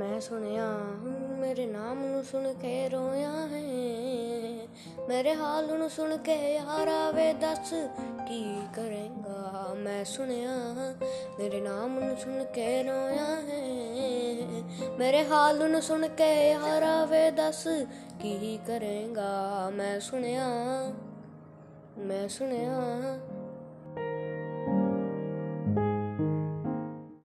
ਮੈਂ ਸੁਣਿਆ ਮੇਰੇ ਨਾਮ ਨੂੰ ਸੁਣ ਕੇ ਰੋਇਆ ਹੈ। ਮੇਰੇ ਹਾਲ ਨੂੰ ਸੁਣ ਕੇ ਯਾਰਾ ਵੇ ਦੱਸ, ਕੀ ਕਰੇਗਾ? ਮੈਂ ਸੁਣਿਆ, ਮੇਰੇ ਨਾਮ ਨੂੰ ਸੁਣ ਕੇ ਰੋਇਆ ਹੈ। ਮੇਰੇ ਹਾਲ ਨੂੰ ਸੁਣ ਕੇ ਯਾਰਾ ਵੇ ਦੱਸ, ਕੀ ਕਰੇਗਾ? ਮੈਂ ਸੁਣਿਆ ਮੈਂ ਸੁਣਿਆ।